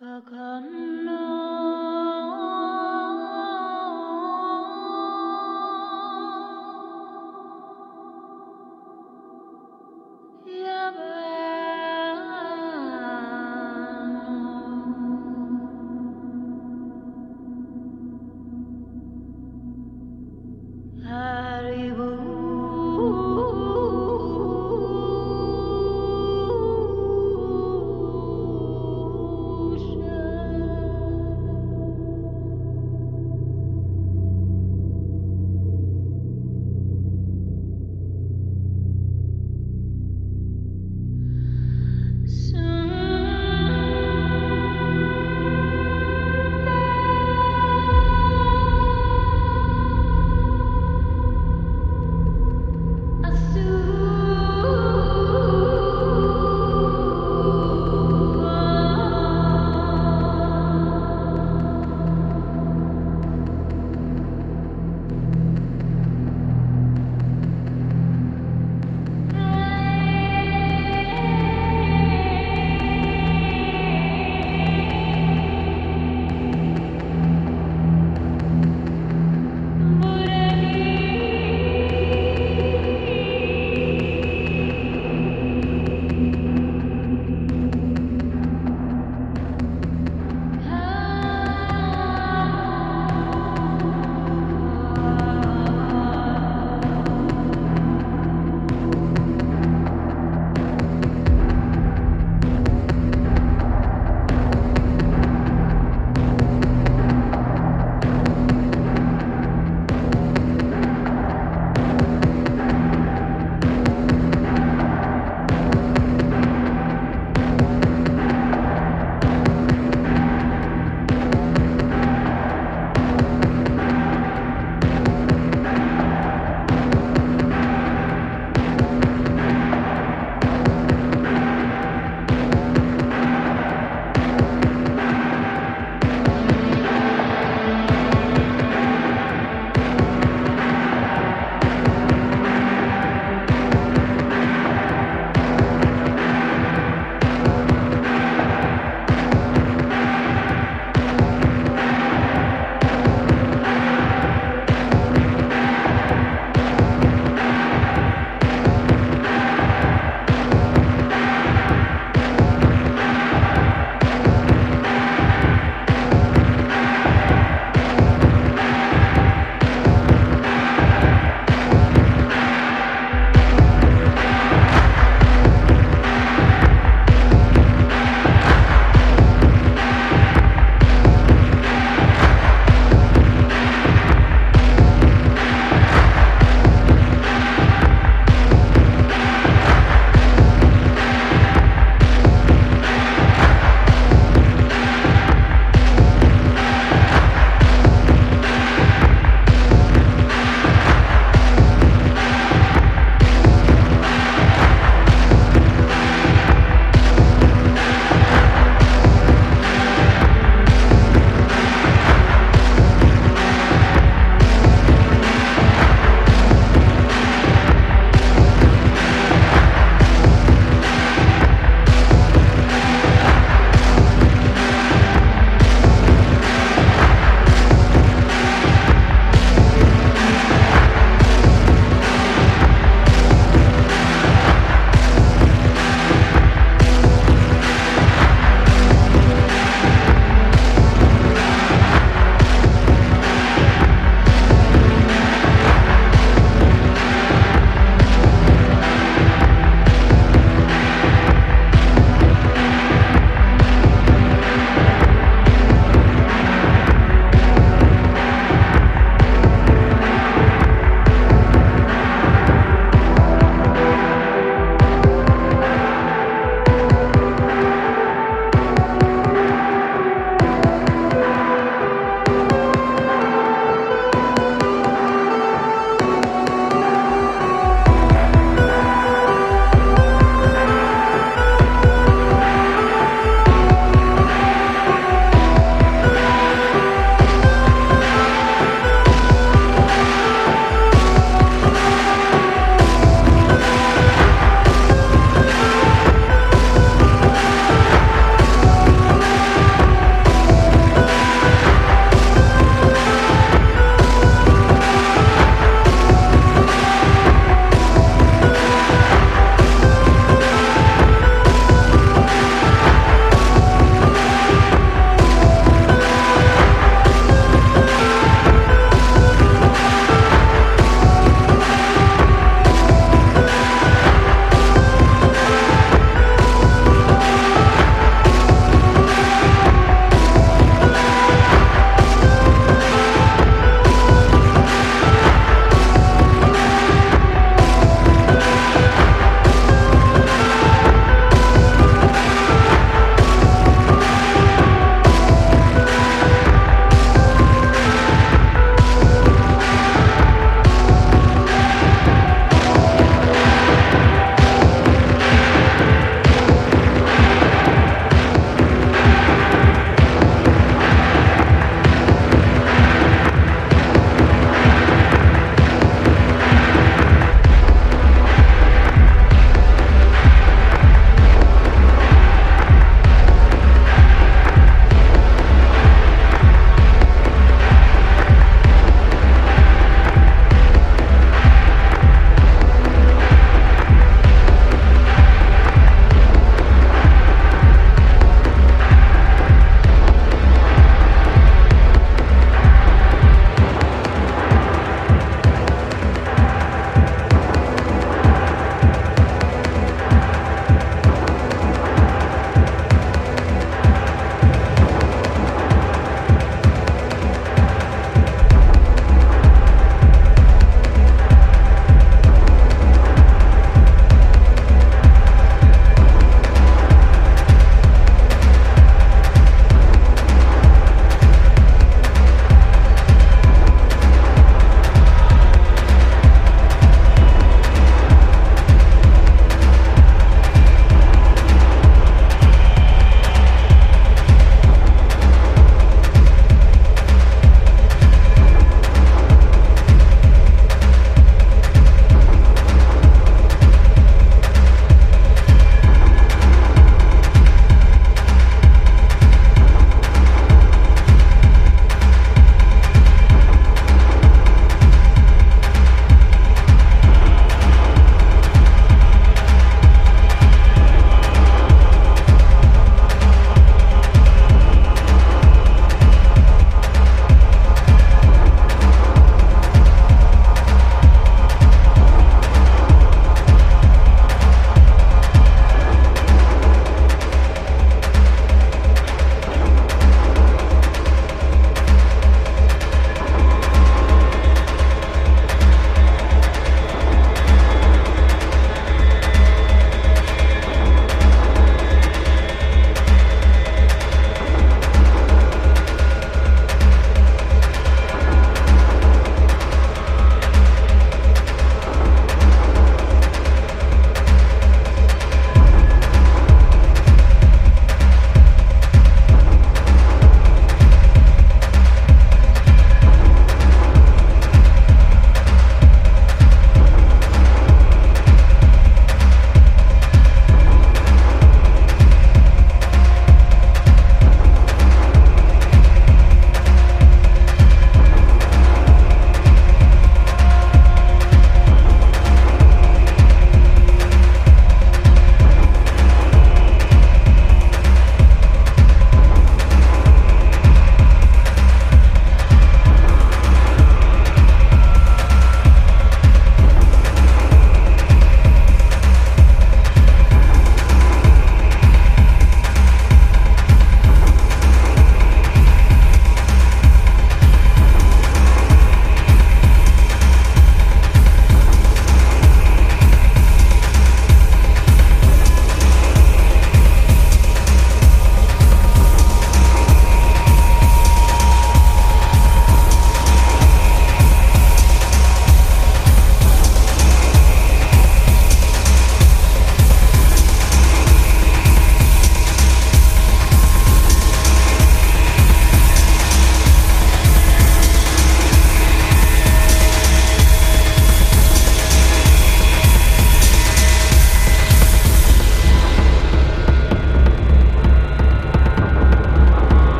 Kakana.